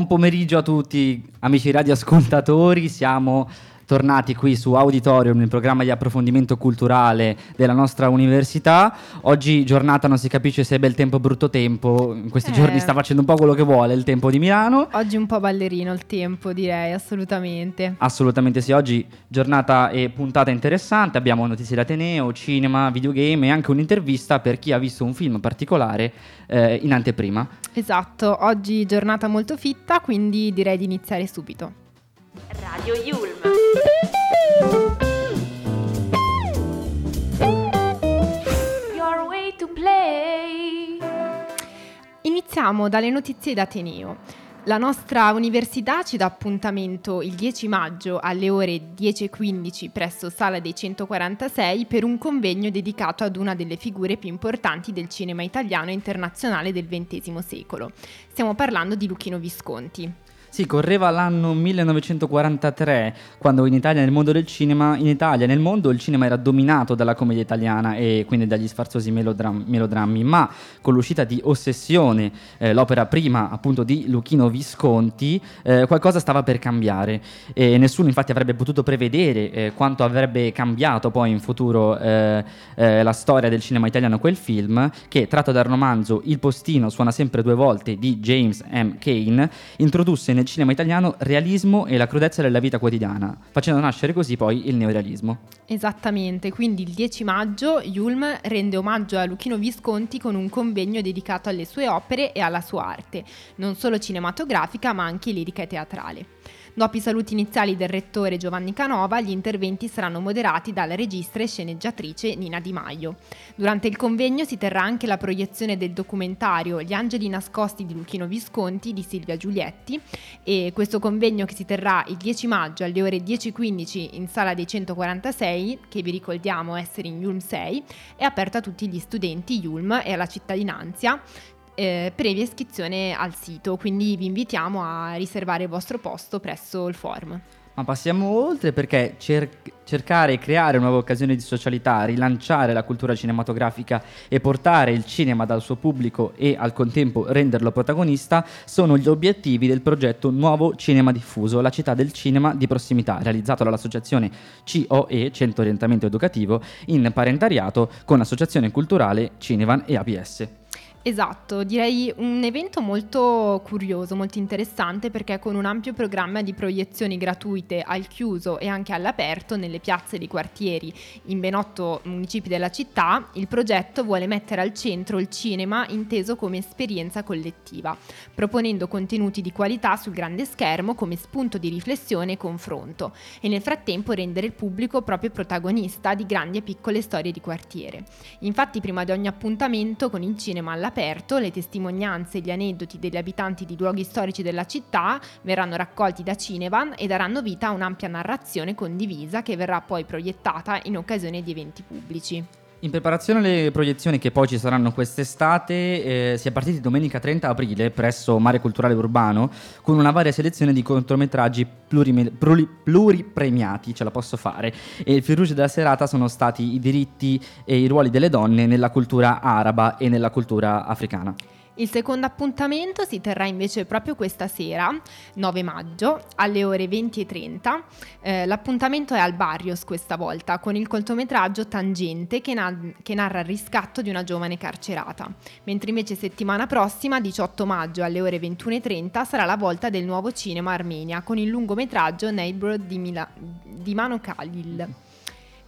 Buon pomeriggio a tutti, amici radioascoltatori. Siamo tornati qui su Auditorium, il programma di approfondimento culturale della nostra università. Oggi giornata non si capisce se è bel tempo o brutto tempo, in questi Eh. giorni sta facendo un po' quello che vuole il tempo di Milano. Oggi un po' ballerino il tempo, direi, assolutamente. Assolutamente sì, oggi giornata e puntata interessante, abbiamo notizie d'Ateneo, cinema, videogame e anche un'intervista per chi ha visto un film particolare eh, in anteprima. Esatto, oggi giornata molto fitta, quindi direi di iniziare subito. Radio Yulm. Iniziamo dalle notizie d'Ateneo. La nostra università ci dà appuntamento il 10 maggio alle ore 10.15 presso Sala dei 146 per un convegno dedicato ad una delle figure più importanti del cinema italiano e internazionale del XX secolo. Stiamo parlando di Luchino Visconti. Sì, correva l'anno 1943, quando in Italia nel mondo del cinema, in Italia nel mondo il cinema era dominato dalla commedia italiana e quindi dagli sfarzosi melodram- melodrammi, ma con l'uscita di Ossessione, eh, l'opera prima appunto di Luchino Visconti, eh, qualcosa stava per cambiare e nessuno infatti avrebbe potuto prevedere eh, quanto avrebbe cambiato poi in futuro eh, eh, la storia del cinema italiano quel film, che tratto dal romanzo Il postino suona sempre due volte di James M. Kane, introdusse nel cinema italiano realismo e la crudezza della vita quotidiana, facendo nascere così poi il neorealismo. Esattamente, quindi il 10 maggio Yulm rende omaggio a Luchino Visconti con un convegno dedicato alle sue opere e alla sua arte, non solo cinematografica ma anche lirica e teatrale. Dopo i saluti iniziali del rettore Giovanni Canova, gli interventi saranno moderati dalla regista e sceneggiatrice Nina Di Maio. Durante il convegno si terrà anche la proiezione del documentario Gli angeli nascosti di Luchino Visconti di Silvia Giulietti e questo convegno che si terrà il 10 maggio alle ore 10.15 in sala dei 146, che vi ricordiamo essere in Yulm 6, è aperto a tutti gli studenti Yulm e alla cittadinanza eh, previa iscrizione al sito, quindi vi invitiamo a riservare il vostro posto presso il forum. Ma passiamo oltre perché cer- cercare e creare nuove occasioni di socialità, rilanciare la cultura cinematografica e portare il cinema dal suo pubblico e al contempo renderlo protagonista sono gli obiettivi del progetto Nuovo Cinema Diffuso, la città del cinema di prossimità, realizzato dall'associazione COE, Centro Orientamento Educativo, in parentariato con l'associazione culturale Cinevan e APS. Esatto, direi un evento molto curioso, molto interessante perché con un ampio programma di proiezioni gratuite al chiuso e anche all'aperto nelle piazze dei quartieri in ben otto municipi della città, il progetto vuole mettere al centro il cinema inteso come esperienza collettiva, proponendo contenuti di qualità sul grande schermo come spunto di riflessione e confronto e nel frattempo rendere il pubblico proprio protagonista di grandi e piccole storie di quartiere. Infatti prima di ogni appuntamento con il cinema all'aperto, le testimonianze e gli aneddoti degli abitanti di luoghi storici della città verranno raccolti da Cinevan e daranno vita a un'ampia narrazione condivisa che verrà poi proiettata in occasione di eventi pubblici. In preparazione alle proiezioni che poi ci saranno quest'estate, eh, si è partiti domenica 30 aprile presso Mare Culturale Urbano con una varia selezione di cortometraggi plurime- pluri- pluripremiati, ce la posso fare. E il fil rouge della serata sono stati i diritti e i ruoli delle donne nella cultura araba e nella cultura africana. Il secondo appuntamento si terrà invece proprio questa sera, 9 maggio, alle ore 20.30. Eh, l'appuntamento è al Barrios questa volta, con il cortometraggio Tangente che, na- che narra il riscatto di una giovane carcerata. Mentre invece settimana prossima, 18 maggio, alle ore 21.30, sarà la volta del nuovo cinema Armenia, con il lungometraggio Neighbor di, Mila- di Mano Khalil.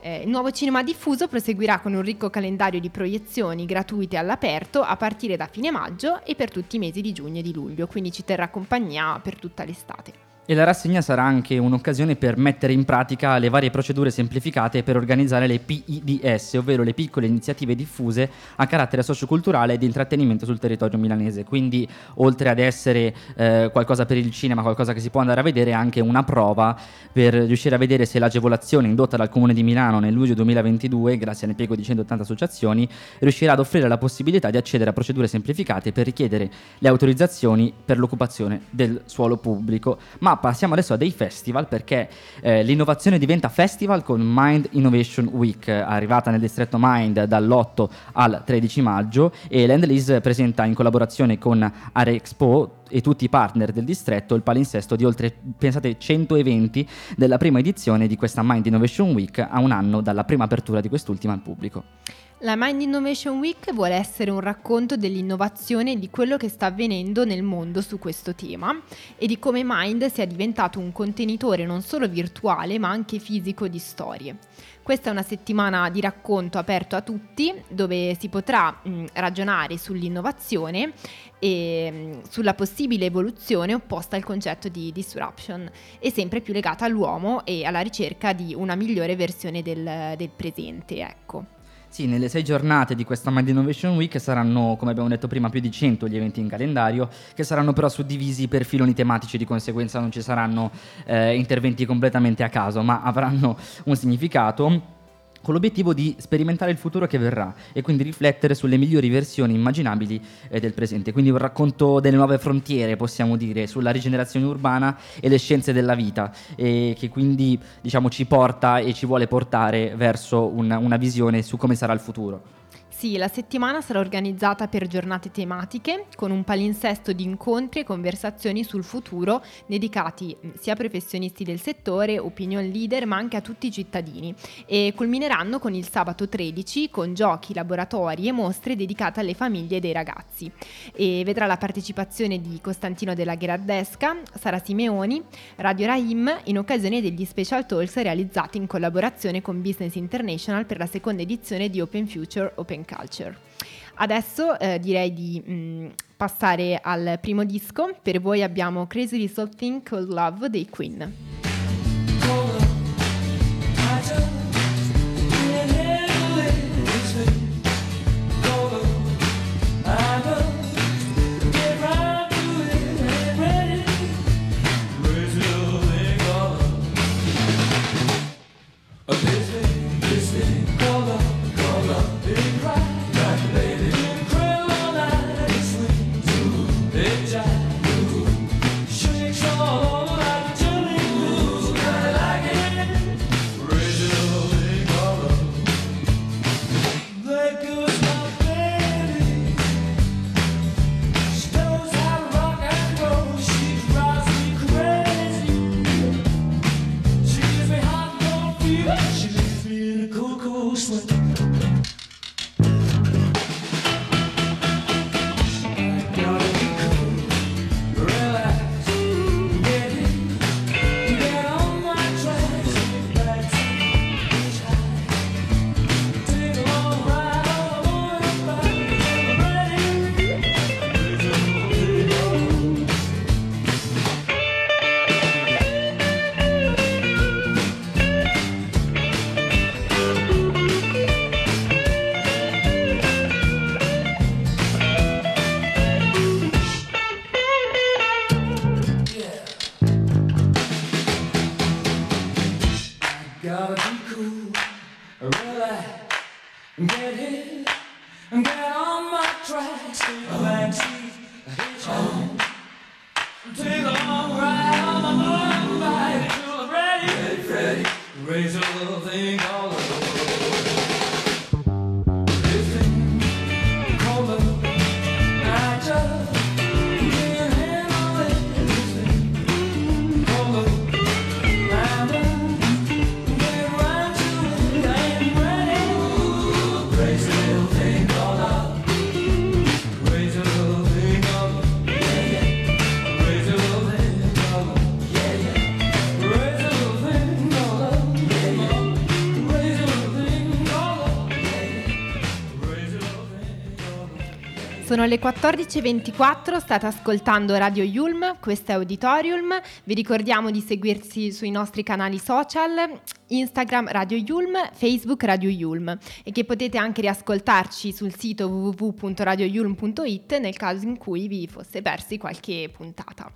Eh, il nuovo cinema diffuso proseguirà con un ricco calendario di proiezioni gratuite all'aperto a partire da fine maggio e per tutti i mesi di giugno e di luglio, quindi ci terrà compagnia per tutta l'estate. E la rassegna sarà anche un'occasione per mettere in pratica le varie procedure semplificate per organizzare le PIDS, ovvero le piccole iniziative diffuse a carattere socioculturale e di intrattenimento sul territorio milanese. Quindi, oltre ad essere eh, qualcosa per il cinema, qualcosa che si può andare a vedere, è anche una prova per riuscire a vedere se l'agevolazione indotta dal Comune di Milano nel luglio 2022, grazie all'impiego di 180 associazioni, riuscirà ad offrire la possibilità di accedere a procedure semplificate per richiedere le autorizzazioni per l'occupazione del suolo pubblico. Ma passiamo adesso a dei festival perché eh, l'innovazione diventa festival con Mind Innovation Week, arrivata nel distretto Mind dall'8 al 13 maggio e l'Endlease presenta in collaborazione con Arexpo e tutti i partner del distretto il palinsesto di oltre, pensate, 100 eventi della prima edizione di questa Mind Innovation Week a un anno dalla prima apertura di quest'ultima al pubblico. La Mind Innovation Week vuole essere un racconto dell'innovazione e di quello che sta avvenendo nel mondo su questo tema e di come Mind sia diventato un contenitore non solo virtuale ma anche fisico di storie. Questa è una settimana di racconto aperto a tutti dove si potrà mh, ragionare sull'innovazione e mh, sulla possibile evoluzione opposta al concetto di disruption e sempre più legata all'uomo e alla ricerca di una migliore versione del, del presente. Ecco. Sì, nelle sei giornate di questa Mind Innovation Week saranno, come abbiamo detto prima, più di 100 gli eventi in calendario, che saranno però suddivisi per filoni tematici, di conseguenza non ci saranno eh, interventi completamente a caso, ma avranno un significato con l'obiettivo di sperimentare il futuro che verrà e quindi riflettere sulle migliori versioni immaginabili eh, del presente. Quindi un racconto delle nuove frontiere, possiamo dire, sulla rigenerazione urbana e le scienze della vita, e che quindi diciamo, ci porta e ci vuole portare verso una, una visione su come sarà il futuro. Sì, la settimana sarà organizzata per giornate tematiche con un palinsesto di incontri e conversazioni sul futuro dedicati sia a professionisti del settore, opinion leader, ma anche a tutti i cittadini e culmineranno con il sabato 13 con giochi, laboratori e mostre dedicate alle famiglie dei ragazzi. E vedrà la partecipazione di Costantino della Gherardesca, Sara Simeoni, Radio Rahim in occasione degli special talks realizzati in collaborazione con Business International per la seconda edizione di Open Future Open Culture. Adesso eh, direi di mh, passare al primo disco. Per voi abbiamo Crazy Little Thing Called Love dei Queen. Sitting all Sono le 14.24, state ascoltando Radio Yulm, questo è Auditorium. Vi ricordiamo di seguirci sui nostri canali social, Instagram Radio Yulm, Facebook Radio Yulm e che potete anche riascoltarci sul sito www.radioyulm.it nel caso in cui vi fosse persi qualche puntata.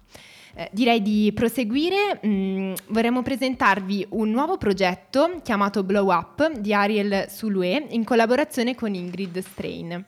Eh, direi di proseguire, mm, vorremmo presentarvi un nuovo progetto chiamato Blow Up di Ariel Sulue in collaborazione con Ingrid Strain.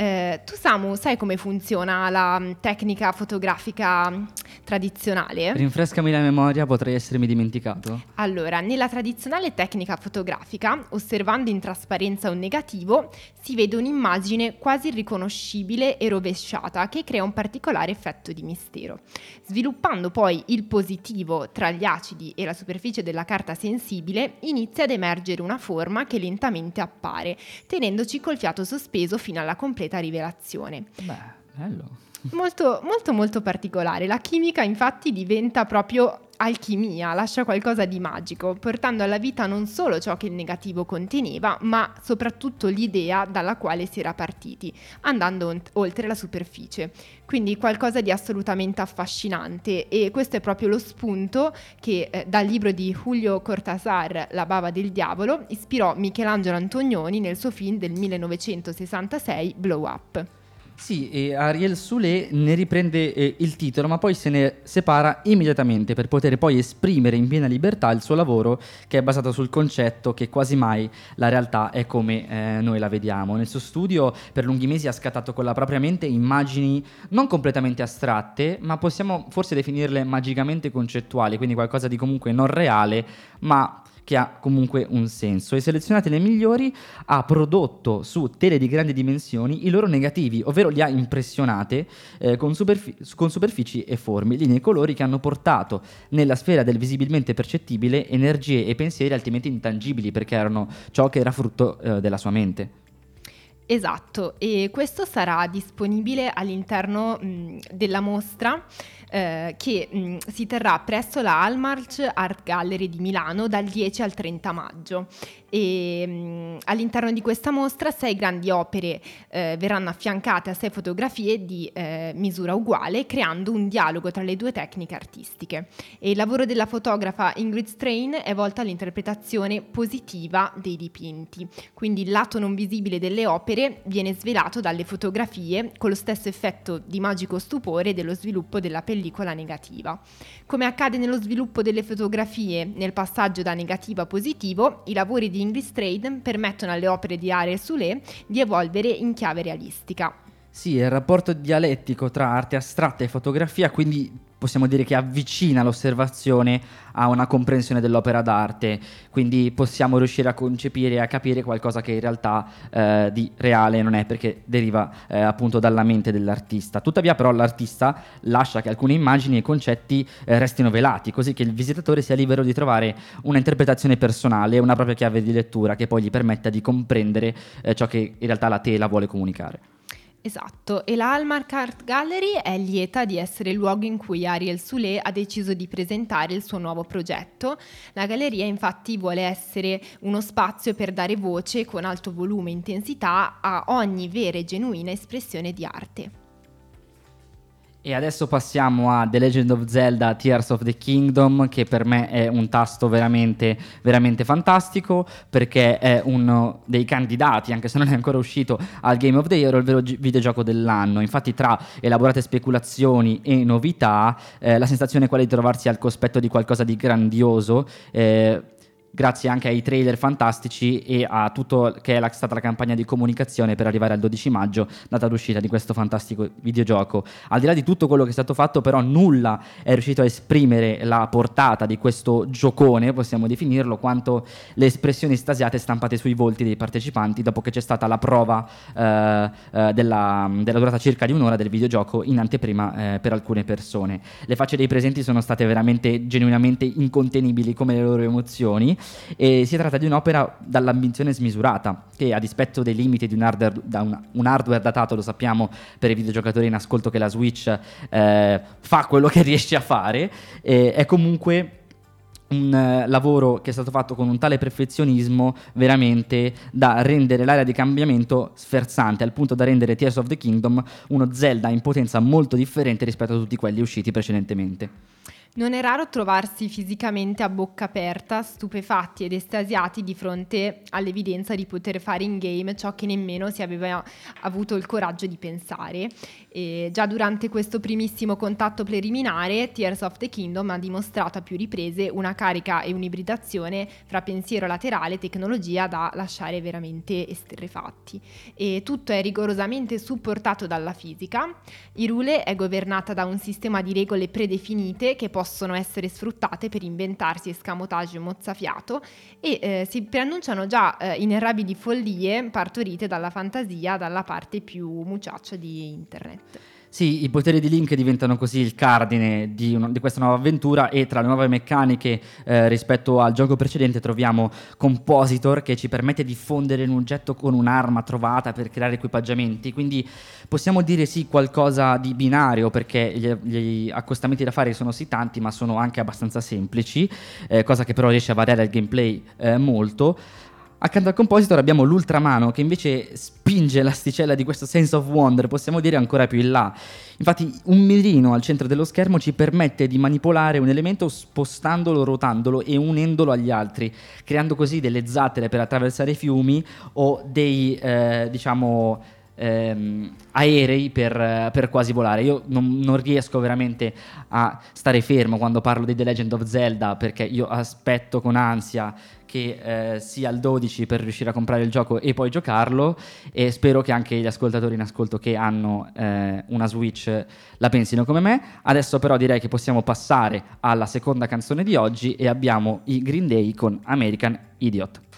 Eh, tu Samu, sai come funziona la mm, tecnica fotografica mm, tradizionale? Rinfrescami la memoria, potrei essermi dimenticato. Allora, nella tradizionale tecnica fotografica, osservando in trasparenza un negativo, si vede un'immagine quasi irriconoscibile e rovesciata che crea un particolare effetto di mistero. Sviluppando poi il positivo tra gli acidi e la superficie della carta sensibile, inizia ad emergere una forma che lentamente appare, tenendoci col fiato sospeso fino alla completa rivelazione. Beh, bello. Molto, molto, molto particolare. La chimica infatti diventa proprio alchimia, lascia qualcosa di magico, portando alla vita non solo ciò che il negativo conteneva, ma soprattutto l'idea dalla quale si era partiti, andando ont- oltre la superficie. Quindi qualcosa di assolutamente affascinante e questo è proprio lo spunto che eh, dal libro di Julio Cortázar, La bava del diavolo, ispirò Michelangelo Antonioni nel suo film del 1966 Blow Up. Sì, e Ariel Soule ne riprende eh, il titolo, ma poi se ne separa immediatamente per poter poi esprimere in piena libertà il suo lavoro, che è basato sul concetto che quasi mai la realtà è come eh, noi la vediamo. Nel suo studio per lunghi mesi ha scattato con la propria mente immagini non completamente astratte, ma possiamo forse definirle magicamente concettuali, quindi qualcosa di comunque non reale, ma che ha comunque un senso e selezionate le migliori ha prodotto su tele di grandi dimensioni i loro negativi, ovvero li ha impressionate eh, con, superfi- con superfici e forme, linee e colori che hanno portato nella sfera del visibilmente percettibile energie e pensieri altrimenti intangibili perché erano ciò che era frutto eh, della sua mente. Esatto, e questo sarà disponibile all'interno mh, della mostra eh, che mh, si terrà presso la Almarch Art Gallery di Milano dal 10 al 30 maggio. E mh, all'interno di questa mostra sei grandi opere eh, verranno affiancate a sei fotografie di eh, misura uguale creando un dialogo tra le due tecniche artistiche. E il lavoro della fotografa Ingrid Strain è volto all'interpretazione positiva dei dipinti. Quindi il lato non visibile delle opere viene svelato dalle fotografie con lo stesso effetto di magico stupore dello sviluppo della pellicola negativa come accade nello sviluppo delle fotografie nel passaggio da negativa a positivo i lavori di Ingrid Strain permettono alle opere di Ariel Soule di evolvere in chiave realistica. Sì, il rapporto dialettico tra arte astratta e fotografia, quindi possiamo dire che avvicina l'osservazione a una comprensione dell'opera d'arte, quindi possiamo riuscire a concepire e a capire qualcosa che in realtà eh, di reale non è perché deriva eh, appunto dalla mente dell'artista. Tuttavia però l'artista lascia che alcune immagini e concetti eh, restino velati, così che il visitatore sia libero di trovare una interpretazione personale, una propria chiave di lettura che poi gli permetta di comprendere eh, ciò che in realtà la tela vuole comunicare. Esatto, e la Hallmark Art Gallery è lieta di essere il luogo in cui Ariel Soule ha deciso di presentare il suo nuovo progetto. La galleria infatti vuole essere uno spazio per dare voce con alto volume e intensità a ogni vera e genuina espressione di arte. E adesso passiamo a The Legend of Zelda Tears of the Kingdom, che per me è un tasto veramente, veramente fantastico, perché è uno dei candidati, anche se non è ancora uscito, al Game of the Year, il vero gi- videogioco dell'anno. Infatti, tra elaborate speculazioni e novità, eh, la sensazione è quella di trovarsi al cospetto di qualcosa di grandioso. Eh, grazie anche ai trailer fantastici e a tutto che è la, stata la campagna di comunicazione per arrivare al 12 maggio, data l'uscita di questo fantastico videogioco. Al di là di tutto quello che è stato fatto, però nulla è riuscito a esprimere la portata di questo giocone, possiamo definirlo, quanto le espressioni stasiate stampate sui volti dei partecipanti dopo che c'è stata la prova eh, eh, della, della, durata circa di un'ora del videogioco in anteprima eh, per alcune persone. Le facce dei presenti sono state veramente genuinamente incontenibili come le loro emozioni e si tratta di un'opera dall'ambizione smisurata che a dispetto dei limiti di un hardware, da un, un hardware datato, lo sappiamo per i videogiocatori in ascolto che la Switch eh, fa quello che riesce a fare, eh, è comunque un eh, lavoro che è stato fatto con un tale perfezionismo veramente da rendere l'area di cambiamento sferzante, al punto da rendere Tears of the Kingdom uno Zelda in potenza molto differente rispetto a tutti quelli usciti precedentemente. Non è raro trovarsi fisicamente a bocca aperta, stupefatti ed estasiati di fronte all'evidenza di poter fare in game ciò che nemmeno si aveva avuto il coraggio di pensare. E già durante questo primissimo contatto preliminare, Tears of the Kingdom ha dimostrato a più riprese una carica e un'ibridazione fra pensiero laterale e tecnologia da lasciare veramente esterrefatti. E tutto è rigorosamente supportato dalla fisica. Irule è governata da un sistema di regole predefinite che possono essere sfruttate per inventarsi escamotage mozzafiato e eh, si preannunciano già eh, inerrabili follie partorite dalla fantasia dalla parte più muciaccia di internet. Sì, i poteri di Link diventano così il cardine di, un- di questa nuova avventura e tra le nuove meccaniche eh, rispetto al gioco precedente troviamo Compositor che ci permette di fondere un oggetto con un'arma trovata per creare equipaggiamenti, quindi possiamo dire sì qualcosa di binario perché gli, gli accostamenti da fare sono sì tanti ma sono anche abbastanza semplici, eh, cosa che però riesce a variare il gameplay eh, molto. Accanto al compositor abbiamo l'ultramano che invece spinge l'asticella di questo sense of wonder, possiamo dire ancora più in là. Infatti un mirino al centro dello schermo ci permette di manipolare un elemento spostandolo, ruotandolo e unendolo agli altri, creando così delle zattere per attraversare i fiumi o dei, eh, diciamo, ehm, aerei per, per quasi volare. Io non, non riesco veramente a stare fermo quando parlo di The Legend of Zelda perché io aspetto con ansia che eh, sia il 12 per riuscire a comprare il gioco e poi giocarlo e spero che anche gli ascoltatori in ascolto che hanno eh, una Switch la pensino come me. Adesso però direi che possiamo passare alla seconda canzone di oggi e abbiamo i Green Day con American Idiot.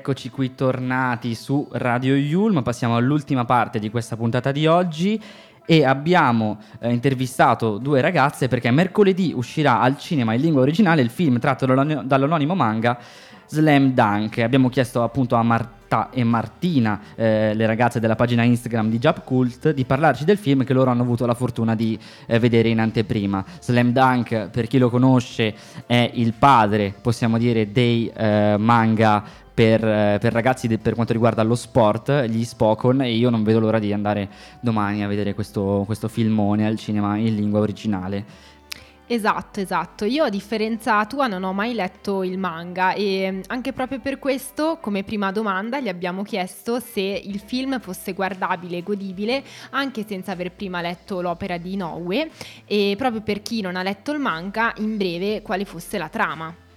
Eccoci qui tornati su Radio Yul, ma passiamo all'ultima parte di questa puntata di oggi e abbiamo eh, intervistato due ragazze perché mercoledì uscirà al cinema in lingua originale il film tratto dall'an- dall'anonimo manga Slam Dunk. Abbiamo chiesto appunto a Marta e Martina, eh, le ragazze della pagina Instagram di Jump Cult, di parlarci del film che loro hanno avuto la fortuna di eh, vedere in anteprima. Slam Dunk, per chi lo conosce, è il padre, possiamo dire, dei eh, manga per, eh, per ragazzi de- per quanto riguarda lo sport, gli Spokon, e io non vedo l'ora di andare domani a vedere questo, questo filmone al cinema in lingua originale. Esatto, esatto. Io a differenza tua non ho mai letto il manga e mm, anche proprio per questo, come prima domanda, gli abbiamo chiesto se il film fosse guardabile e godibile anche senza aver prima letto l'opera di Inoue e proprio per chi non ha letto il manga, in breve quale fosse la trama.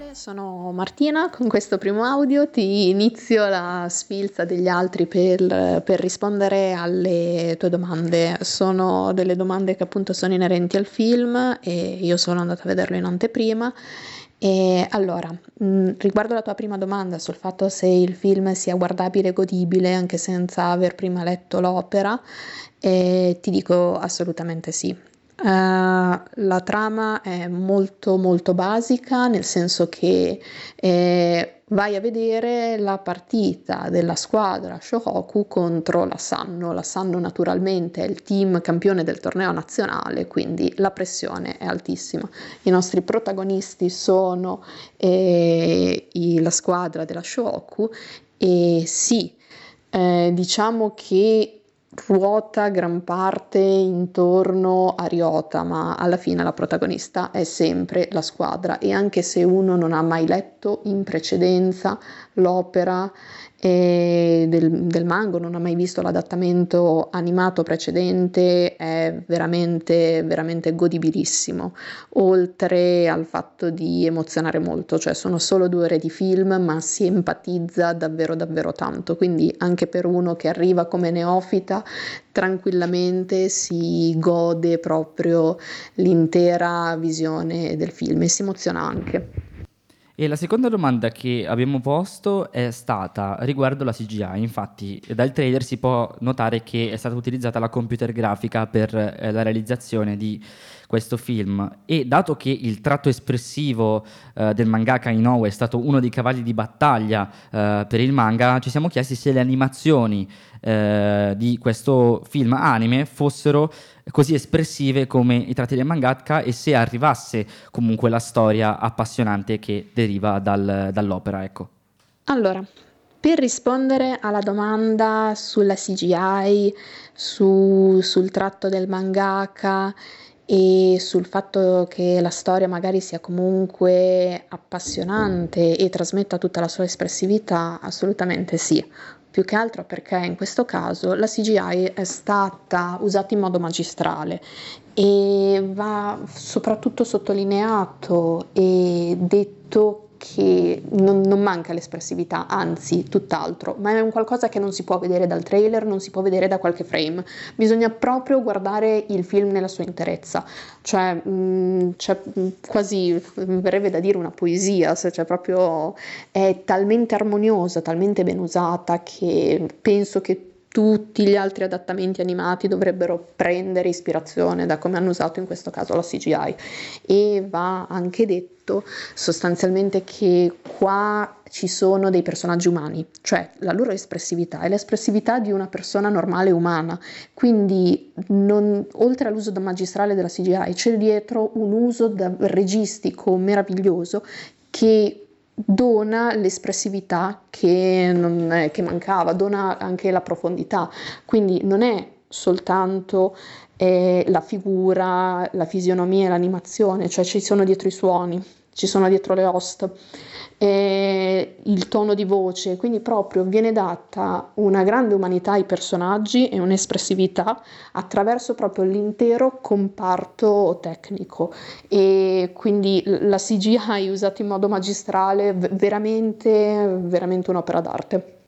Samuele, sono Martina, con questo primo audio ti inizio la sfilza degli altri per, per rispondere alle tue domande. Sono delle domande che appunto sono inerenti al film e io sono andata a vederlo in anteprima. E allora, mh, riguardo la tua prima domanda sul fatto se il film sia guardabile e godibile anche senza aver prima letto l'opera, eh, ti dico assolutamente sì. Eh, la trama è molto molto basica, nel senso che eh, vai a vedere la partita della squadra Shohoku contro la Sanno. La Sanno naturalmente è il team campione del torneo nazionale, quindi la pressione è altissima. I nostri protagonisti sono eh, i- la squadra della Shohoku e sì, eh, diciamo che ruota gran parte intorno a Ryota, ma alla fine la protagonista è sempre la squadra. E anche se uno non ha mai letto in precedenza l'opera del, del manga, non ha mai visto l'adattamento animato precedente, è veramente, veramente godibilissimo, oltre al fatto di emozionare molto, cioè sono solo due ore di film, ma si empatizza davvero davvero tanto, quindi anche per uno che arriva come neofita, tranquillamente si gode proprio l'intera visione del film e si emoziona anche. E la seconda domanda che abbiamo posto è stata riguardo la CGI. Infatti, dal trailer si può notare che è stata utilizzata la computer grafica per eh, la realizzazione di questo film. E dato che il tratto espressivo eh, del mangaka Inoue è stato uno dei cavalli di battaglia eh, per il manga, ci siamo chiesti se le animazioni eh, di questo film anime fossero così espressive come i tratti del mangaka e se arrivasse comunque la storia appassionante che deriva dal- dall'opera, ecco. Allora, per rispondere alla domanda sulla CGI, su- sul tratto del mangaka e sul fatto che la storia magari sia comunque appassionante e trasmetta tutta la sua espressività, assolutamente sì. Più che altro perché in questo caso la CGI è stata usata in modo magistrale e va soprattutto sottolineato e detto che non, non manca l'espressività, anzi tutt'altro, ma è un qualcosa che non si può vedere dal trailer, non si può vedere da qualche frame, bisogna proprio guardare il film nella sua interezza, cioè mh, c'è mh, quasi, mi verrebbe da dire una poesia, cioè proprio è talmente armoniosa, talmente ben usata che penso che tutti gli altri adattamenti animati dovrebbero prendere ispirazione da come hanno usato in questo caso la CGI e va anche detto sostanzialmente che qua ci sono dei personaggi umani, cioè la loro espressività è l'espressività di una persona normale umana, quindi non- oltre all'uso da magistrale della CGI c'è dietro un uso da registico meraviglioso che dona l'espressività che, è- che mancava, dona anche la profondità, quindi non è soltanto eh, la figura, la fisionomia e l'animazione, cioè ci sono dietro i suoni, ci sono dietro le host, il tono di voce, quindi proprio viene data una grande umanità ai personaggi e un'espressività attraverso proprio l'intero comparto tecnico e quindi la CGI usata in modo magistrale, veramente, veramente un'opera d'arte.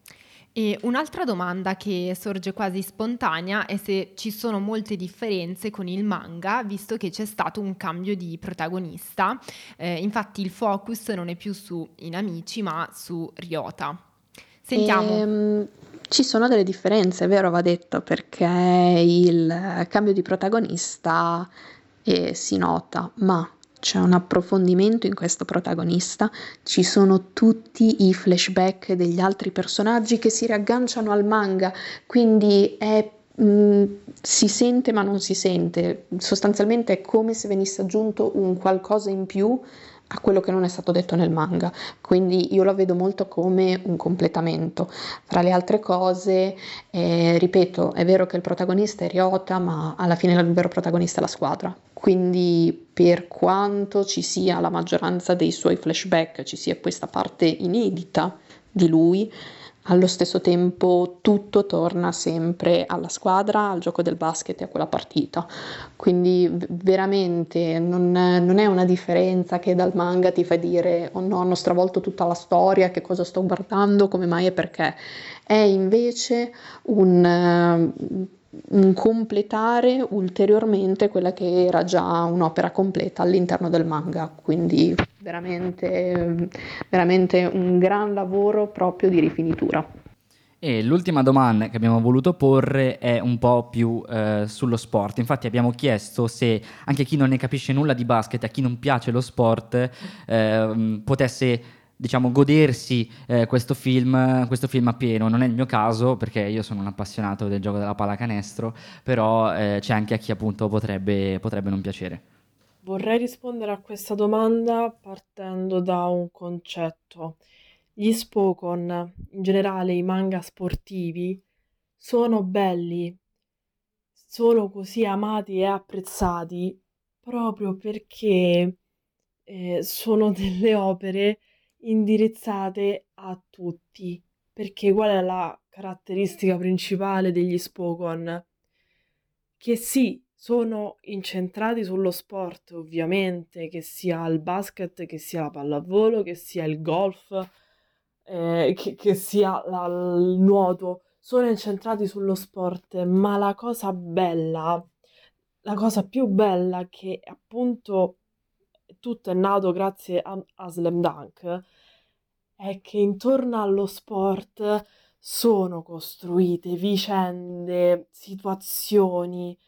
E un'altra domanda che sorge quasi spontanea è se ci sono molte differenze con il manga, visto che c'è stato un cambio di protagonista. Eh, infatti il focus non è più su Inamici, ma su Ryota. Sentiamo. Ehm, ci sono delle differenze, vero, va detto, perché il cambio di protagonista eh, si nota, ma c'è un approfondimento in questo protagonista, ci sono tutti i flashback degli altri personaggi che si riagganciano al manga, quindi è, mh, si sente ma non si sente, sostanzialmente è come se venisse aggiunto un qualcosa in più a quello che non è stato detto nel manga, quindi io lo vedo molto come un completamento. Fra le altre cose, eh, ripeto, è vero che il protagonista è Ryota, ma alla fine il vero protagonista è la squadra. Quindi per quanto ci sia la maggioranza dei suoi flashback, ci sia questa parte inedita di lui, allo stesso tempo tutto torna sempre alla squadra, al gioco del basket e a quella partita. Quindi veramente non, non è una differenza che dal manga ti fa dire oh no, hanno stravolto tutta la storia, che cosa sto guardando, come mai e perché. È invece un completare ulteriormente quella che era già un'opera completa all'interno del manga. Quindi veramente, veramente un gran lavoro proprio di rifinitura. E l'ultima domanda che abbiamo voluto porre è un po' più eh, sullo sport. Infatti abbiamo chiesto se anche chi non ne capisce nulla di basket, a chi non piace lo sport, eh, potesse diciamo godersi eh, questo film, questo film a pieno. Non è il mio caso perché io sono un appassionato del gioco della pallacanestro, però eh, c'è anche a chi appunto potrebbe, potrebbe non piacere. Vorrei rispondere a questa domanda partendo da un concetto. Gli Spokon, in generale i manga sportivi, sono belli, sono così amati e apprezzati proprio perché eh, sono delle opere indirizzate a tutti. Perché qual è la caratteristica principale degli Spokon? Che sì, sono incentrati sullo sport, ovviamente, che sia il basket, che sia la pallavolo, che sia il golf, eh, che, che sia la- il nuoto, sono incentrati sullo sport, ma la cosa bella, la cosa più bella che appunto tutto è nato grazie a, a Slam Dunk è che intorno allo sport sono costruite vicende, situazioni,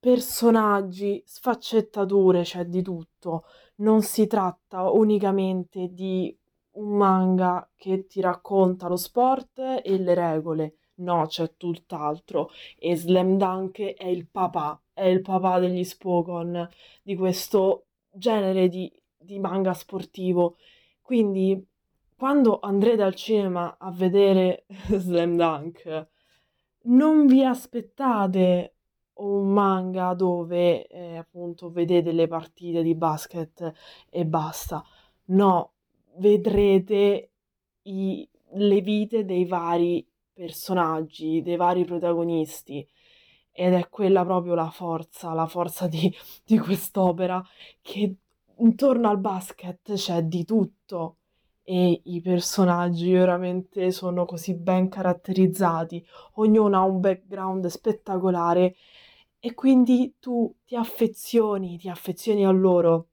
personaggi, sfaccettature, c'è di tutto. Non si tratta unicamente di un manga che ti racconta lo sport e le regole. No, c'è tutt'altro. E Slam Dunk è il papà, è il papà degli Spokon, di questo genere di, di manga sportivo. Quindi, quando andrete al cinema a vedere Slam Dunk, non vi aspettate un manga dove eh, appunto vedete le partite di basket e basta. No, vedrete i- le vite dei vari personaggi, dei vari protagonisti. Ed è quella proprio la forza, la forza di, di quest'opera, che intorno al basket c'è di tutto e i personaggi veramente sono così ben caratterizzati, ognuno ha un background spettacolare e quindi tu ti affezioni, ti affezioni a loro.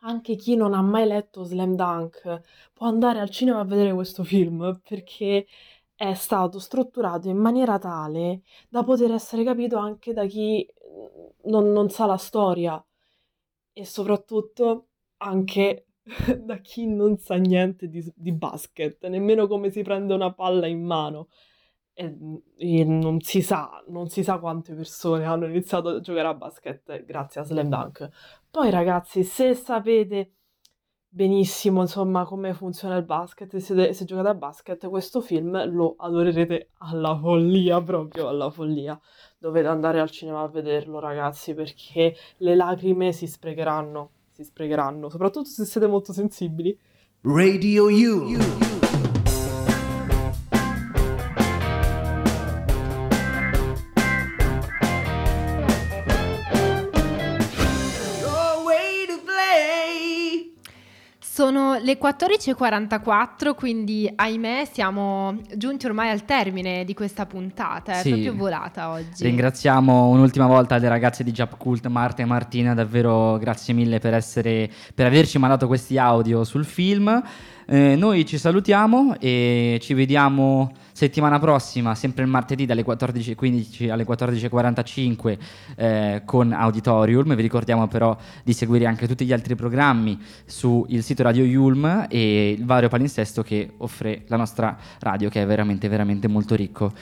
Anche chi non ha mai letto Slam Dunk può andare al cinema a vedere questo film perché è stato strutturato in maniera tale da poter essere capito anche da chi mm, non, non sa la storia e soprattutto anche da chi non sa niente di, di basket, nemmeno come si prende una palla in mano. E, e non si sa, non si sa quante persone hanno iniziato a giocare a basket grazie a Slam Dunk. Poi ragazzi, se sapete benissimo insomma come funziona il basket, se, siete- se giocate a basket, questo film lo adorerete alla follia, proprio alla follia. Dovete andare al cinema a vederlo, ragazzi, perché le lacrime si sprecheranno, si sprecheranno, soprattutto se siete molto sensibili. Radio U. Your way le 14.44, quindi ahimè siamo giunti ormai al termine di questa puntata, è Sì. proprio volata oggi. Ringraziamo un'ultima volta le ragazze di Jap Cult, Marta e Martina, davvero grazie mille per, essere, per averci mandato questi audio sul film. Eh, noi ci salutiamo e ci vediamo settimana prossima, sempre il martedì dalle 14.15 alle 14.45 eh, con Auditorium. Vi ricordiamo però di seguire anche tutti gli altri programmi sul sito Radio Yulm e il vario palinsesto che offre la nostra radio che è veramente veramente molto ricco.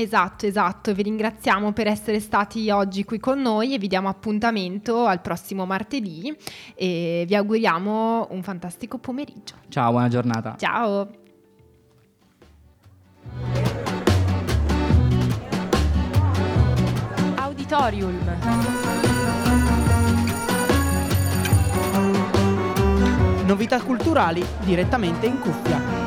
Esatto, esatto, vi ringraziamo per essere stati oggi qui con noi e vi diamo appuntamento al prossimo martedì e vi auguriamo un fantastico pomeriggio. Ciao, buona giornata. Ciao! Auditorium. Novità culturali direttamente in cuffia.